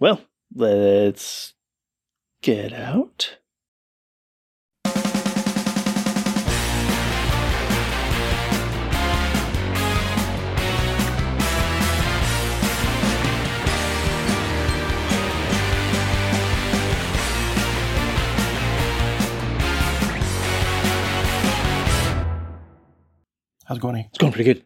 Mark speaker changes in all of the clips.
Speaker 1: Well, let's get out.
Speaker 2: How's it going?
Speaker 1: It's going pretty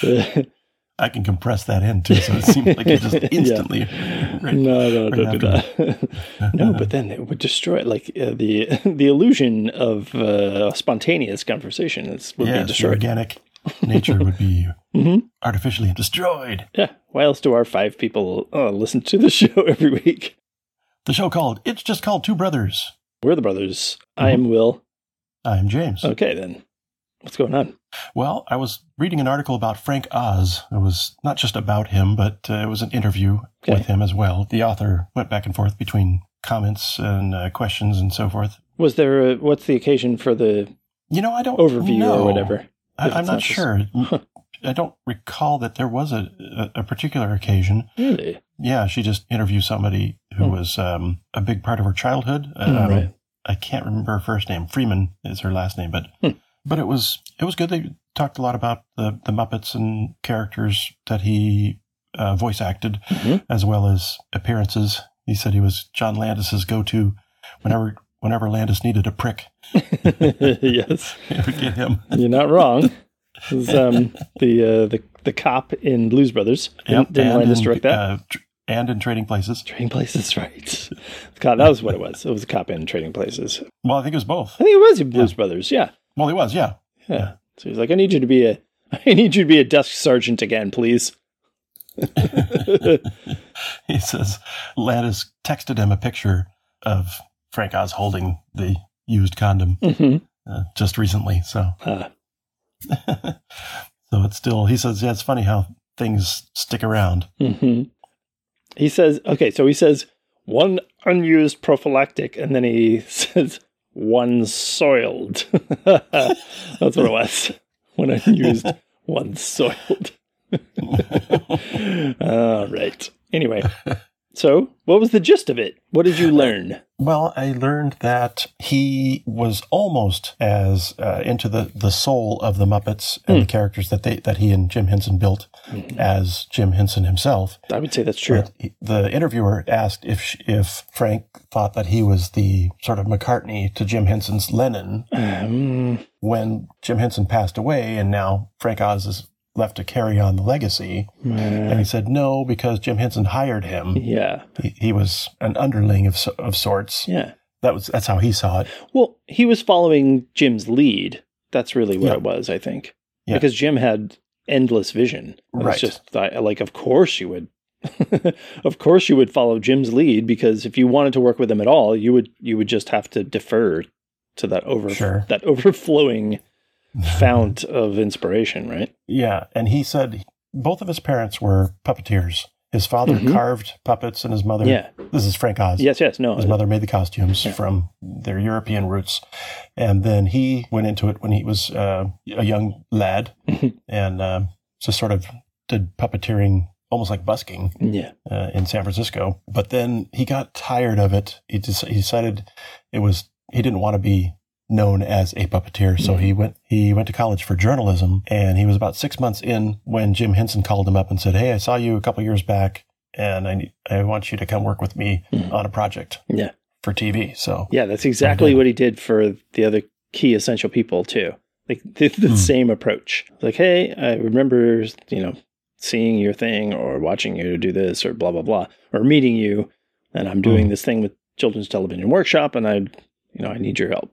Speaker 1: good.
Speaker 2: I can compress that in too, so it seems like it just instantly. right-
Speaker 1: no, no,
Speaker 2: right
Speaker 1: don't do that. no, but then it would destroy like uh, the the illusion of uh, spontaneous conversation. Is would be
Speaker 2: yes, the
Speaker 1: destroyed.
Speaker 2: organic nature would be
Speaker 1: Mhm.
Speaker 2: artificially destroyed.
Speaker 1: Yeah. Why else do our five people uh, listen to the show every week?
Speaker 2: The show called It's Just Called Two Brothers.
Speaker 1: We're the brothers. I am Will.
Speaker 2: I'm James.
Speaker 1: Okay, then. What's going on?
Speaker 2: Well, I was reading an article about Frank Oz. It was not just about him, but uh, it was an interview
Speaker 1: Okay.
Speaker 2: with him as well. The author went back and forth between comments and uh, questions and so forth.
Speaker 1: Was there a, what's the occasion for the
Speaker 2: You know, I don't
Speaker 1: overview
Speaker 2: know.
Speaker 1: or whatever?
Speaker 2: I, I'm not,
Speaker 1: not
Speaker 2: sure.
Speaker 1: Huh.
Speaker 2: I don't recall that there was a, a, a particular occasion.
Speaker 1: Really?
Speaker 2: Yeah, she just interviewed somebody who
Speaker 1: Hmm.
Speaker 2: was um, a big part of her childhood.
Speaker 1: Hmm,
Speaker 2: Um,
Speaker 1: right.
Speaker 2: I can't remember her first name. Freeman is her last name, but
Speaker 1: Hmm.
Speaker 2: But it was it was good. They talked a lot about the the Muppets and characters that he uh, voice acted,
Speaker 1: Mhm.
Speaker 2: as well as appearances. He said he was John Landis's go to whenever whenever Landis needed a prick.
Speaker 1: yes.
Speaker 2: Get him.
Speaker 1: You're not wrong. Was, um, the, uh, the the cop in Blues Brothers. Didn't,
Speaker 2: Yep,
Speaker 1: didn't
Speaker 2: and
Speaker 1: Landis
Speaker 2: in,
Speaker 1: direct that?
Speaker 2: uh, tr- and in Trading Places.
Speaker 1: Trading Places, right. God, that was what it was. It was a cop in Trading Places.
Speaker 2: Well, I think it was both.
Speaker 1: I think it was in Blues Brothers. Yeah.
Speaker 2: Well, he was, yeah.
Speaker 1: Yeah. So he's like, I need you to be a I need you to be a desk sergeant again, please.
Speaker 2: he says Landis texted him a picture of Frank Oz holding the used condom
Speaker 1: hmm
Speaker 2: uh, just recently. So,
Speaker 1: Uh,
Speaker 2: so it's still. He says, yeah, it's funny how things stick around.
Speaker 1: hmm He says, okay, so he says one unused prophylactic, and then he says one soiled. That's what it was. when I used one soiled. All ah, right. Anyway, so what was the gist of it? What did you learn?
Speaker 2: Well, I learned that he was almost as uh, into the, the soul of the Muppets and the characters that they that he and Jim Henson built as Jim Henson himself.
Speaker 1: I would say that's true.
Speaker 2: But the interviewer asked if sh- if Frank thought that he was the sort of McCartney to Jim Henson's Lennon
Speaker 1: Um,
Speaker 2: when Jim Henson passed away, and now Frank Oz is left to carry on the legacy. And he said no because Jim Henson hired him.
Speaker 1: yeah,
Speaker 2: He, he was an underling of of sorts.
Speaker 1: yeah.
Speaker 2: That was that's how he saw it.
Speaker 1: Well, he was following Jim's lead. That's really what
Speaker 2: Yeah.
Speaker 1: it was, I think.
Speaker 2: Yeah.
Speaker 1: Because Jim had endless vision. It's
Speaker 2: Right.
Speaker 1: just like, of course you would. of course you would follow Jim's lead because if you wanted to work with him at all, you would you would just have to defer to that over
Speaker 2: Sure.
Speaker 1: that overflowing fount of inspiration, right?
Speaker 2: Yeah, and he said both of his parents were puppeteers. His father
Speaker 1: Mhm.
Speaker 2: carved puppets, and his mother.
Speaker 1: Yeah.
Speaker 2: This is Frank Oz.
Speaker 1: Yes, yes, no.
Speaker 2: His mother made the costumes
Speaker 1: Yeah.
Speaker 2: from their European roots, and then he went into it when he was uh, a young lad,
Speaker 1: Mhm.
Speaker 2: and um just sort of did puppeteering, almost like busking
Speaker 1: Yeah.
Speaker 2: uh, in San Francisco. But then he got tired of it. He, des- he decided it was he didn't want to be known as a puppeteer, so he went he went to college for journalism, and he was about six months in when Jim Henson called him up and said, "Hey, I saw you a couple years back." And I, need, I want you to come work with me
Speaker 1: Mhm.
Speaker 2: on a project
Speaker 1: Yeah.
Speaker 2: for TV. So
Speaker 1: Yeah, that's exactly what he did for the other key essential people too. Like the, the
Speaker 2: Hmm.
Speaker 1: same approach. Like, hey, I remember, you know, seeing your thing or watching you do this or blah blah blah, or meeting you, and I'm doing
Speaker 2: Hmm.
Speaker 1: this thing with Children's Television Workshop, and I, you know, I need your help.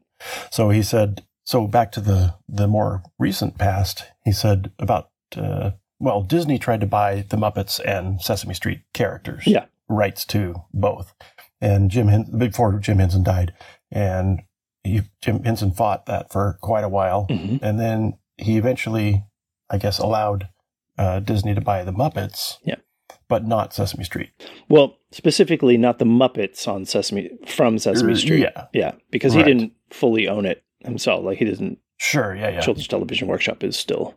Speaker 2: So he said, so back to the, the more recent past, he said about, uh, well, Disney tried to buy the Muppets and Sesame Street characters.
Speaker 1: Yeah.
Speaker 2: Rights to both. And Jim, Hen- before Jim Henson died. And he, Jim Henson fought that for quite a while.
Speaker 1: Mhm.
Speaker 2: And then he eventually, I guess, allowed uh, Disney to buy the Muppets.
Speaker 1: Yeah.
Speaker 2: But not Sesame Street.
Speaker 1: Well, specifically, not the Muppets on Sesame from Sesame
Speaker 2: Uh,
Speaker 1: Street.
Speaker 2: yeah.
Speaker 1: yeah, because
Speaker 2: Right.
Speaker 1: he didn't fully own it himself. Like he doesn't.
Speaker 2: Sure. Yeah. Yeah.
Speaker 1: Children's Television Workshop is still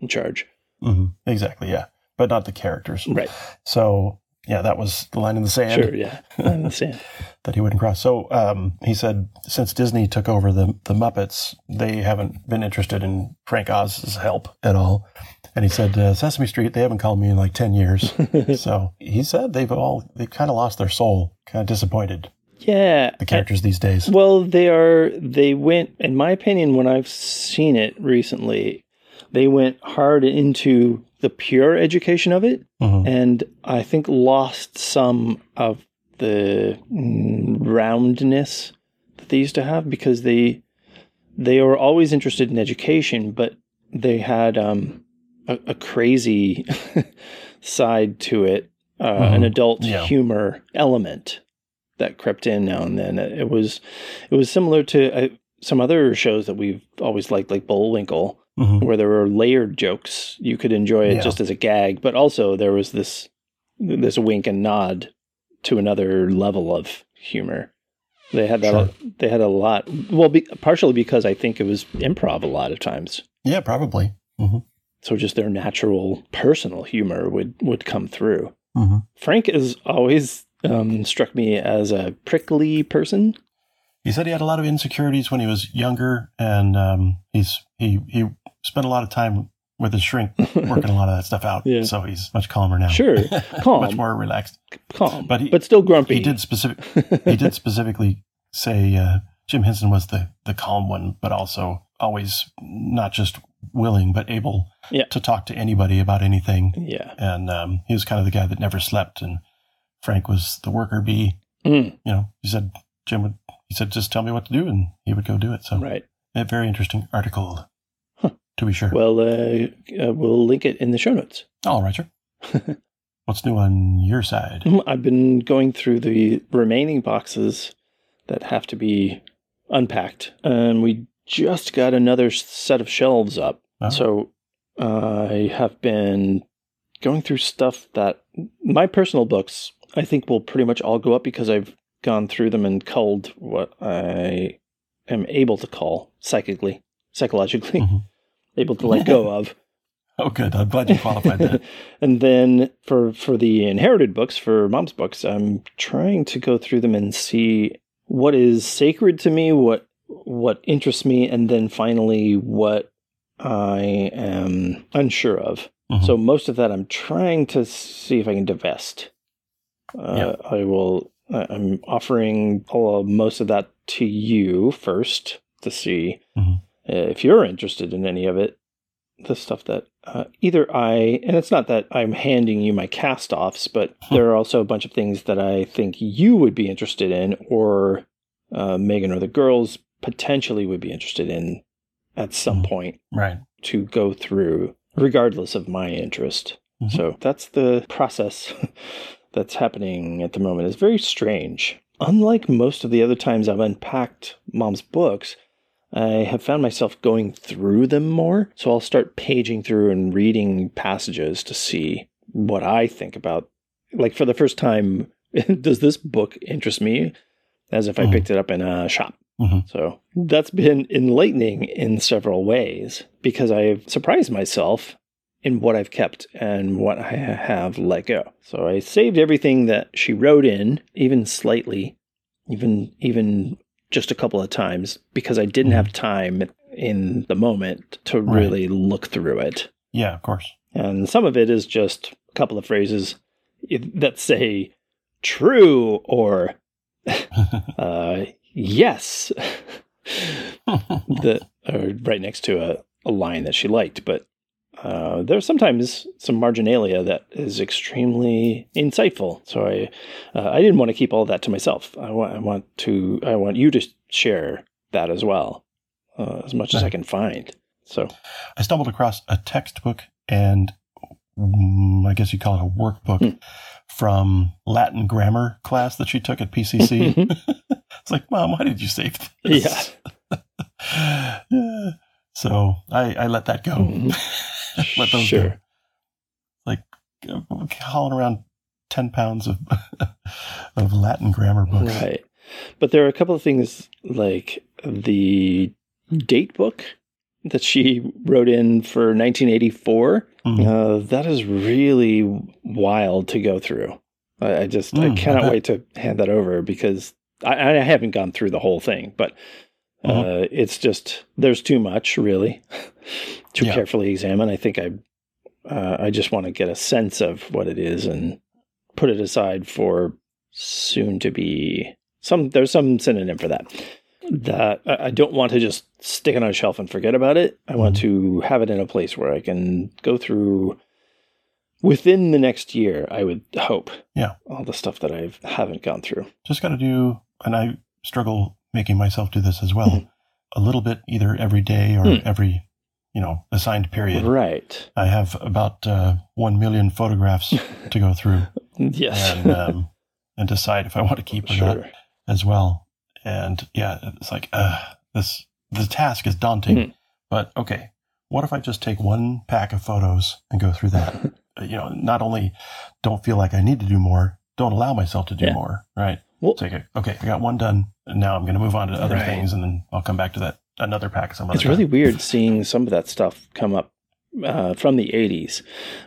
Speaker 1: in charge.
Speaker 2: hmm Exactly. Yeah. but not the characters.
Speaker 1: Right.
Speaker 2: So yeah, that was the line in the sand.
Speaker 1: Sure. Yeah. I understand.
Speaker 2: that he wouldn't cross. So um, he said since Disney took over the the Muppets, they haven't been interested in Frank Oz's help at all. And he said uh, Sesame Street, they haven't called me in like ten years. so he said they've all they've kind of lost their soul, kind of disappointed
Speaker 1: yeah.
Speaker 2: the characters these days.
Speaker 1: Well, they are. They went, in my opinion, when I've seen it recently, they went hard into the pure education of it,
Speaker 2: Mhm.
Speaker 1: and I think lost some of the mm, roundness that they used to have because they they were always interested in education, but they had um, a, a crazy side to it, uh, an
Speaker 2: Mhm.
Speaker 1: adult
Speaker 2: Yeah.
Speaker 1: humor element that crept in now and then. It was it was similar to uh, some other shows that we've always liked, like Bullwinkle,
Speaker 2: Mhm.
Speaker 1: where there were layered jokes. You could enjoy it
Speaker 2: Yeah.
Speaker 1: just as a gag, but also there was this this wink and nod to another level of humor. They had that.
Speaker 2: Sure.
Speaker 1: They had a lot. Well, be, partially because I think it was improv a lot of times.
Speaker 2: Yeah, probably.
Speaker 1: So just their natural personal humor would would come through.
Speaker 2: hmm
Speaker 1: Frank is always um, struck me as a prickly person.
Speaker 2: He said he had a lot of insecurities when he was younger, and um, he's he he spent a lot of time with his shrink working a lot of that stuff out.
Speaker 1: Yeah.
Speaker 2: So he's much calmer now.
Speaker 1: Sure, calm,
Speaker 2: much more relaxed.
Speaker 1: calm,
Speaker 2: But
Speaker 1: but, still grumpy.
Speaker 2: He did specific. he did specifically say uh, Jim Henson was the the calm one, but also always not just willing but able
Speaker 1: Yeah.
Speaker 2: to talk to anybody about anything.
Speaker 1: Yeah.
Speaker 2: And um, he was kind of the guy that never slept, and Frank was the worker bee.
Speaker 1: Mm,
Speaker 2: You know, he said Jim would. He said, "Just tell me what to do," and he would go do it. So,
Speaker 1: right.
Speaker 2: a very interesting article,
Speaker 1: Huh.
Speaker 2: to be sure.
Speaker 1: Well, uh, uh, we'll link it in the show notes.
Speaker 2: All right, sir. What's new on your side?
Speaker 1: Mm, I've been going through the remaining boxes that have to be unpacked, and we just got another set of shelves up.
Speaker 2: Oh.
Speaker 1: So uh, I have been going through stuff that my personal books I think will pretty much all go up because I've gone through them and culled what I am able to call psychically, psychologically,
Speaker 2: Mhm.
Speaker 1: able to let go of.
Speaker 2: Oh, good. I'm glad you qualified that.
Speaker 1: and then for for the inherited books, for mom's books, I'm trying to go through them and see what is sacred to me, what what interests me, and then finally what I am unsure of.
Speaker 2: Mhm.
Speaker 1: So most of that I'm trying to see if I can divest. Uh, I will. I'm offering all most of that to you first to see
Speaker 2: Mhm.
Speaker 1: uh, if you're interested in any of it. The stuff that uh, either I and it's not that I'm handing you my cast offs, but there are also a bunch of things that I think you would be interested in, or uh, Megan or the girls potentially would be interested in at some
Speaker 2: Mhm.
Speaker 1: point
Speaker 2: right.
Speaker 1: to go through, regardless of my interest.
Speaker 2: Mhm.
Speaker 1: So that's the process that's happening at the moment. is very strange. Unlike most of the other times I've unpacked mom's books, I have found myself going through them more. So I'll start paging through and reading passages to see what I think about. Like for the first time, does this book interest me? As if I
Speaker 2: Mhm.
Speaker 1: picked it up in a shop.
Speaker 2: Mhm.
Speaker 1: So that's been enlightening in several ways because I've surprised myself in what I've kept and what I have let go. So I saved everything that she wrote in, even slightly, even even just a couple of times because I didn't have time in the moment to
Speaker 2: Right.
Speaker 1: really look through it.
Speaker 2: Yeah, of course.
Speaker 1: And some of it is just a couple of phrases that say true or uh, yes that are right next to a, a line that she liked. But uh, there's sometimes some marginalia that is extremely insightful. So I uh, I didn't want to keep all that to myself. I want I want to I want you to share that as well uh, as much as I can find. So
Speaker 2: I stumbled across a textbook and mm, I guess you call it a workbook
Speaker 1: Hmm.
Speaker 2: from Latin grammar class that she took at PCC. it's like, Mom, why did you save this?
Speaker 1: Yeah.
Speaker 2: Yeah. So I, I let that go.
Speaker 1: Mhm.
Speaker 2: let those
Speaker 1: sure.
Speaker 2: go. Like uh, hauling around 10 pounds of, of Latin grammar books.
Speaker 1: Right. But there are a couple of things like the date book that she wrote in for 1984.
Speaker 2: Mhm.
Speaker 1: Uh, that is really wild to go through. I, I just I
Speaker 2: Mm, I
Speaker 1: cannot
Speaker 2: bet.
Speaker 1: wait to hand that over because I, I haven't gone through the whole thing, but uh,
Speaker 2: Mhm.
Speaker 1: it's just there's too much really to
Speaker 2: Yeah.
Speaker 1: carefully examine. I think I uh, I just want to get a sense of what it is and put it aside for soon to be some. There's some synonym for that. That I don't want to just stick it on a shelf and forget about it. I want to have it in a place where I can go through within the next year. I would hope.
Speaker 2: Yeah.
Speaker 1: all the stuff that I haven't gone through.
Speaker 2: Just got to do, and I struggle making myself do this as well. A little bit either every day or
Speaker 1: Hmm.
Speaker 2: every, you know, assigned period.
Speaker 1: Right.
Speaker 2: I have about uh, one million photographs to go through
Speaker 1: Yes.
Speaker 2: and um, and decide if I want to keep or not
Speaker 1: sure.
Speaker 2: as well. And yeah, it's like uh, this. The task is daunting,
Speaker 1: Hmm.
Speaker 2: but okay. What if I just take one pack of photos and go through that? You know, not only don't feel like I need to do more, don't allow myself to do
Speaker 1: Yeah.
Speaker 2: more. Right?
Speaker 1: Well-
Speaker 2: Take it. Okay, I got one done, and now I'm going to move on to other
Speaker 1: Right.
Speaker 2: things, and then I'll come back to that another pack some other
Speaker 1: It's really weird seeing some of that stuff come up uh, from the 80s.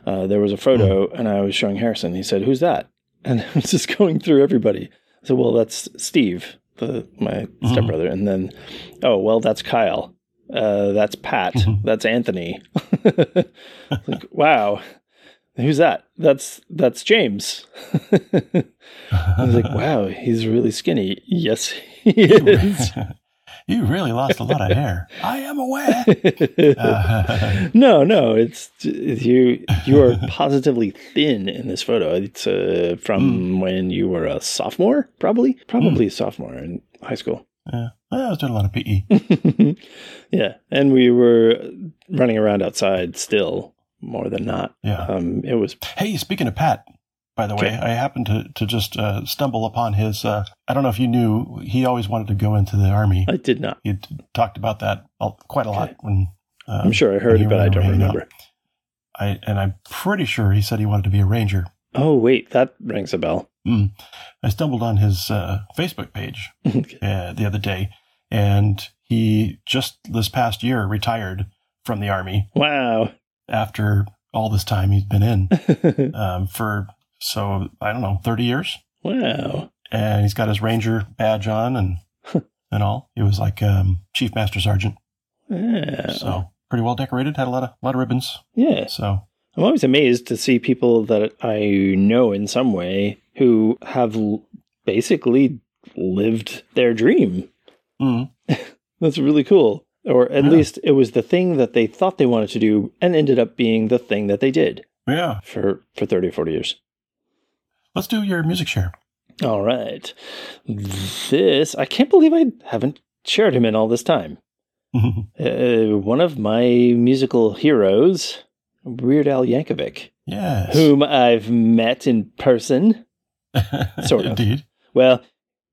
Speaker 1: Uh, there was a photo, and I was showing Harrison. He said, Who's that? And I was just going through everybody. I said, Well, that's Steve, the, my
Speaker 2: Mhm.
Speaker 1: stepbrother. And then, Oh, well, that's Kyle. Uh, that's Pat.
Speaker 2: Mhm.
Speaker 1: That's Anthony. like, wow. Who's that? That's that's James. I was like, wow, he's really skinny. Yes, he is.
Speaker 2: you really lost a lot of hair. I am aware. Uh,
Speaker 1: no, no, it's you. You are positively thin in this photo. It's uh, from when you were a sophomore, probably, probably a sophomore in high school.
Speaker 2: yeah, I was doing a lot of. PE.
Speaker 1: yeah, and we were running around outside still more than not.
Speaker 2: Yeah.
Speaker 1: Um, it was
Speaker 2: Hey, speaking of Pat, by the way,
Speaker 1: Okay.
Speaker 2: I happened to, to just uh, stumble upon his. Uh, I don't know if you knew, he always wanted to go into the army.
Speaker 1: I did not.
Speaker 2: He talked about that quite a lot when. Uh,
Speaker 1: I'm sure I heard it, but I don't remember.
Speaker 2: I and I'm pretty sure he said he wanted to be a ranger.
Speaker 1: Oh wait, that rings a bell.
Speaker 2: Mm. I stumbled on his uh, Facebook page
Speaker 1: Okay.
Speaker 2: uh, the other day, and he just this past year retired from the army
Speaker 1: wow.
Speaker 2: After all this time he's been in um, for so I don't know thirty years.
Speaker 1: wow.
Speaker 2: and he's got his ranger badge on and and all. He was like um, chief master sergeant,
Speaker 1: Yeah.
Speaker 2: so pretty well decorated. Had a lot of lot of ribbons.
Speaker 1: yeah.
Speaker 2: So
Speaker 1: I'm always amazed to see people that I know in some way who have l- basically lived their dream.
Speaker 2: mm,
Speaker 1: That's really cool. Or at
Speaker 2: Yeah.
Speaker 1: least it was the thing that they thought they wanted to do and ended up being the thing that they did
Speaker 2: yeah,
Speaker 1: for, for 30 or 40 years.
Speaker 2: let's do your music share.
Speaker 1: All right. This, I can't believe I haven't shared him in all this time. Uh, one of my musical heroes, Weird Al Yankovic,
Speaker 2: yes,
Speaker 1: whom I've met in person. sort of.
Speaker 2: Indeed.
Speaker 1: Well,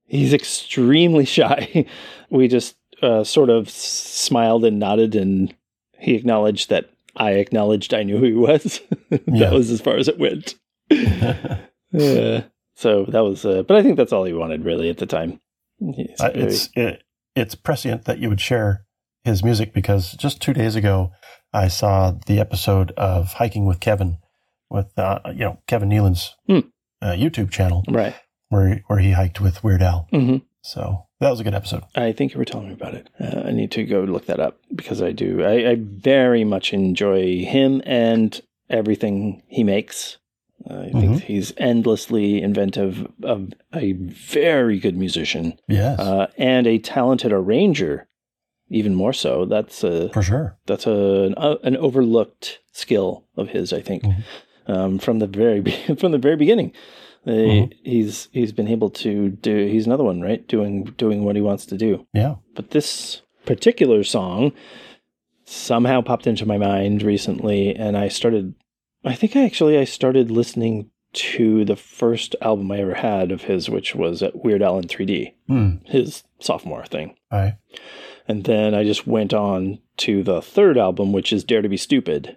Speaker 1: he's extremely shy. We just uh, sort of smiled and nodded, and he acknowledged that I acknowledged I knew who he was. that
Speaker 2: Yeah.
Speaker 1: was as far as it went. Uh, so that was, uh, but I think that's all he wanted really at the time.
Speaker 2: Uh, it's it, it's prescient that you would share his music because just two days ago I saw the episode of Hiking with Kevin with uh, you know Kevin Nealon's
Speaker 1: Hmm.
Speaker 2: uh, YouTube channel
Speaker 1: right.
Speaker 2: where where he hiked with Weird Al.
Speaker 1: hmm
Speaker 2: So that was a good episode.
Speaker 1: I think you were telling me about it. Uh, I need to go look that up because I do. I, I very much enjoy him and everything he makes. I think
Speaker 2: Mhm.
Speaker 1: he's endlessly inventive, of a very good musician,
Speaker 2: Yes,
Speaker 1: uh, and a talented arranger. Even more so. That's a
Speaker 2: for sure.
Speaker 1: that's a an, uh, an overlooked skill of his. I think
Speaker 2: Mhm.
Speaker 1: um, from the very from the very beginning.
Speaker 2: Mhm.
Speaker 1: He's he's been able to do. He's another one, right? Doing doing what he wants to do.
Speaker 2: Yeah.
Speaker 1: But this particular song somehow popped into my mind recently, and I started. I think I actually I started listening to the first album I ever had of his, which was at Weird Al in 3D,
Speaker 2: Hmm.
Speaker 1: his sophomore thing.
Speaker 2: I
Speaker 1: And then I just went on to the third album, which is Dare to Be Stupid.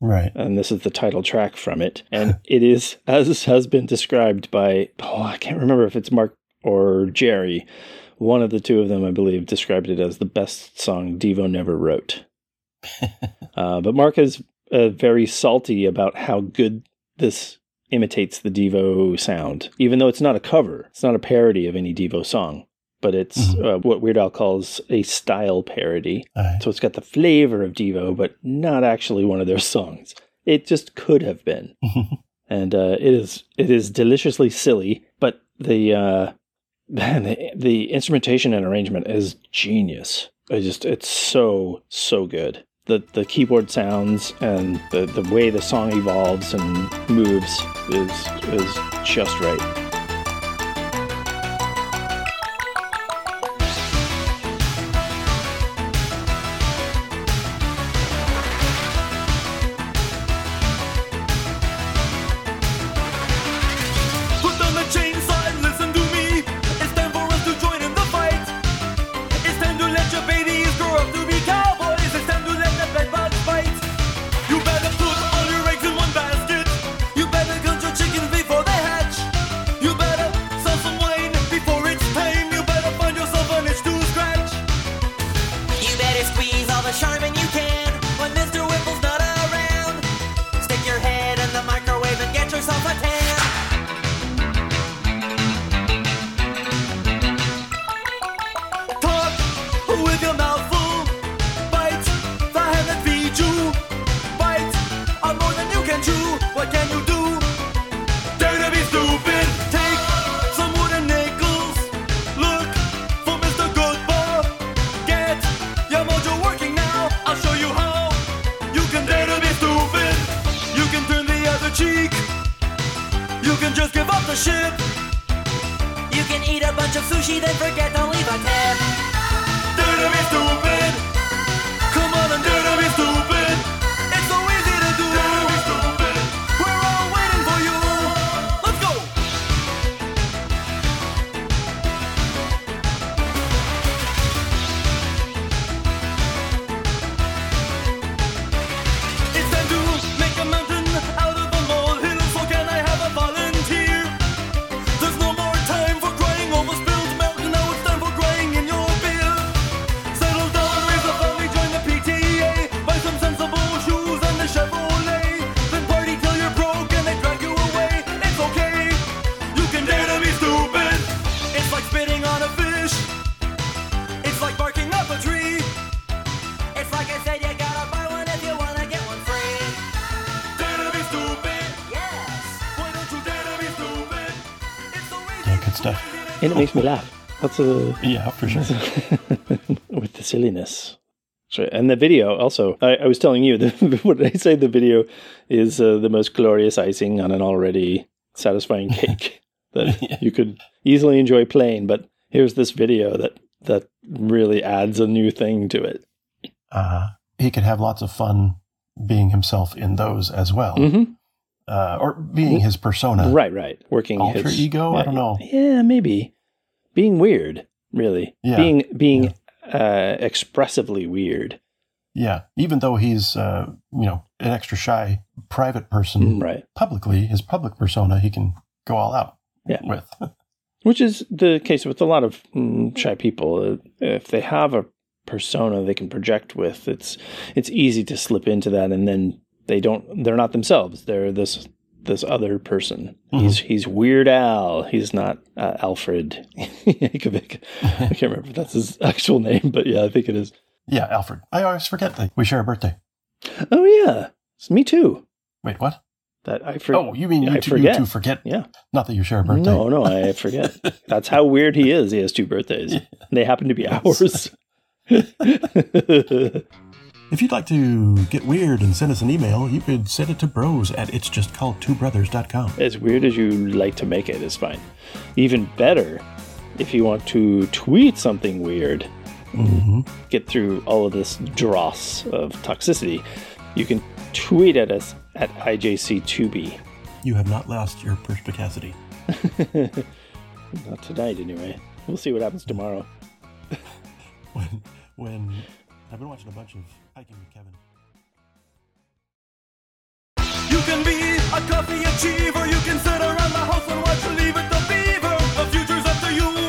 Speaker 2: Right.
Speaker 1: And this is the title track from it. And it is, as has been described by, oh, I can't remember if it's Mark or Jerry. One of the two of them, I believe, described it as the best song Devo never wrote. uh, but Mark is uh, very salty about how good this imitates the Devo sound, even though it's not a cover. It's not a parody of any Devo song, but it's
Speaker 2: Mhm.
Speaker 1: uh, what Weird Al calls a style parody.
Speaker 2: Aye.
Speaker 1: So it's got the flavor of Devo, but not actually one of their songs. It just could have been, and uh, it is it is deliciously silly. But the uh, man, the, the instrumentation and arrangement is genius. I just it's so so good. The the keyboard sounds and the, the way the song evolves and moves is is just right.
Speaker 3: Of then forget to
Speaker 1: it makes me laugh. That's a
Speaker 2: Yeah, for sure.
Speaker 1: with the silliness. And the video also. I, I was telling you that what did I say? The video is uh, the most glorious icing on an already satisfying cake that you could easily enjoy playing. But here's this video that that really adds a new thing to it.
Speaker 2: Uh, he could have lots of fun being himself in those as well,
Speaker 1: Mm-hmm.
Speaker 2: uh, or being his persona.
Speaker 1: right, right. Working
Speaker 2: Alter
Speaker 1: his
Speaker 2: ego? I don't know.
Speaker 1: Yeah, maybe being weird. Really,
Speaker 2: Yeah.
Speaker 1: being being uh, expressively weird.
Speaker 2: Yeah, even though he's uh, you know an extra shy private person,
Speaker 1: Right.
Speaker 2: publicly his public persona he can go all out
Speaker 1: Yeah.
Speaker 2: with.
Speaker 1: Which is the case with a lot of mm, shy people. Uh, If they have a persona they can project with, it's it's easy to slip into that, and then they don't. They're not themselves. They're this this other person. He's he's Weird Al. He's not uh, Alfred Yankovic. I can't remember if that's his actual name, but yeah, I think it is.
Speaker 2: yeah, Alfred. I always forget that we share a birthday.
Speaker 1: Oh yeah, it's me too.
Speaker 2: Wait, what?
Speaker 1: That I forget.
Speaker 2: Oh, you mean you,
Speaker 1: I
Speaker 2: two, you
Speaker 1: forget.
Speaker 2: two forget?
Speaker 1: Yeah.
Speaker 2: Not that you share a birthday.
Speaker 1: No, no, I forget. That's how weird he is. He has two birthdays. They happen to be ours.
Speaker 2: If you'd like to get weird and send us an email, you could send it to bros at it's just called two brothers.com.
Speaker 1: as weird as you like to make it is fine. Even better, if you want to tweet something weird, mm-hmm. get through all of this dross of toxicity, you can tweet at us at IJC2B.
Speaker 2: You have not lost your perspicacity.
Speaker 1: Not tonight, anyway. We'll see what happens tomorrow.
Speaker 2: When, when I've been watching a bunch of I can be Kevin.
Speaker 3: You can be a coffee achiever. You can sit around the house and watch Leave It to Beaver. The future's up to you.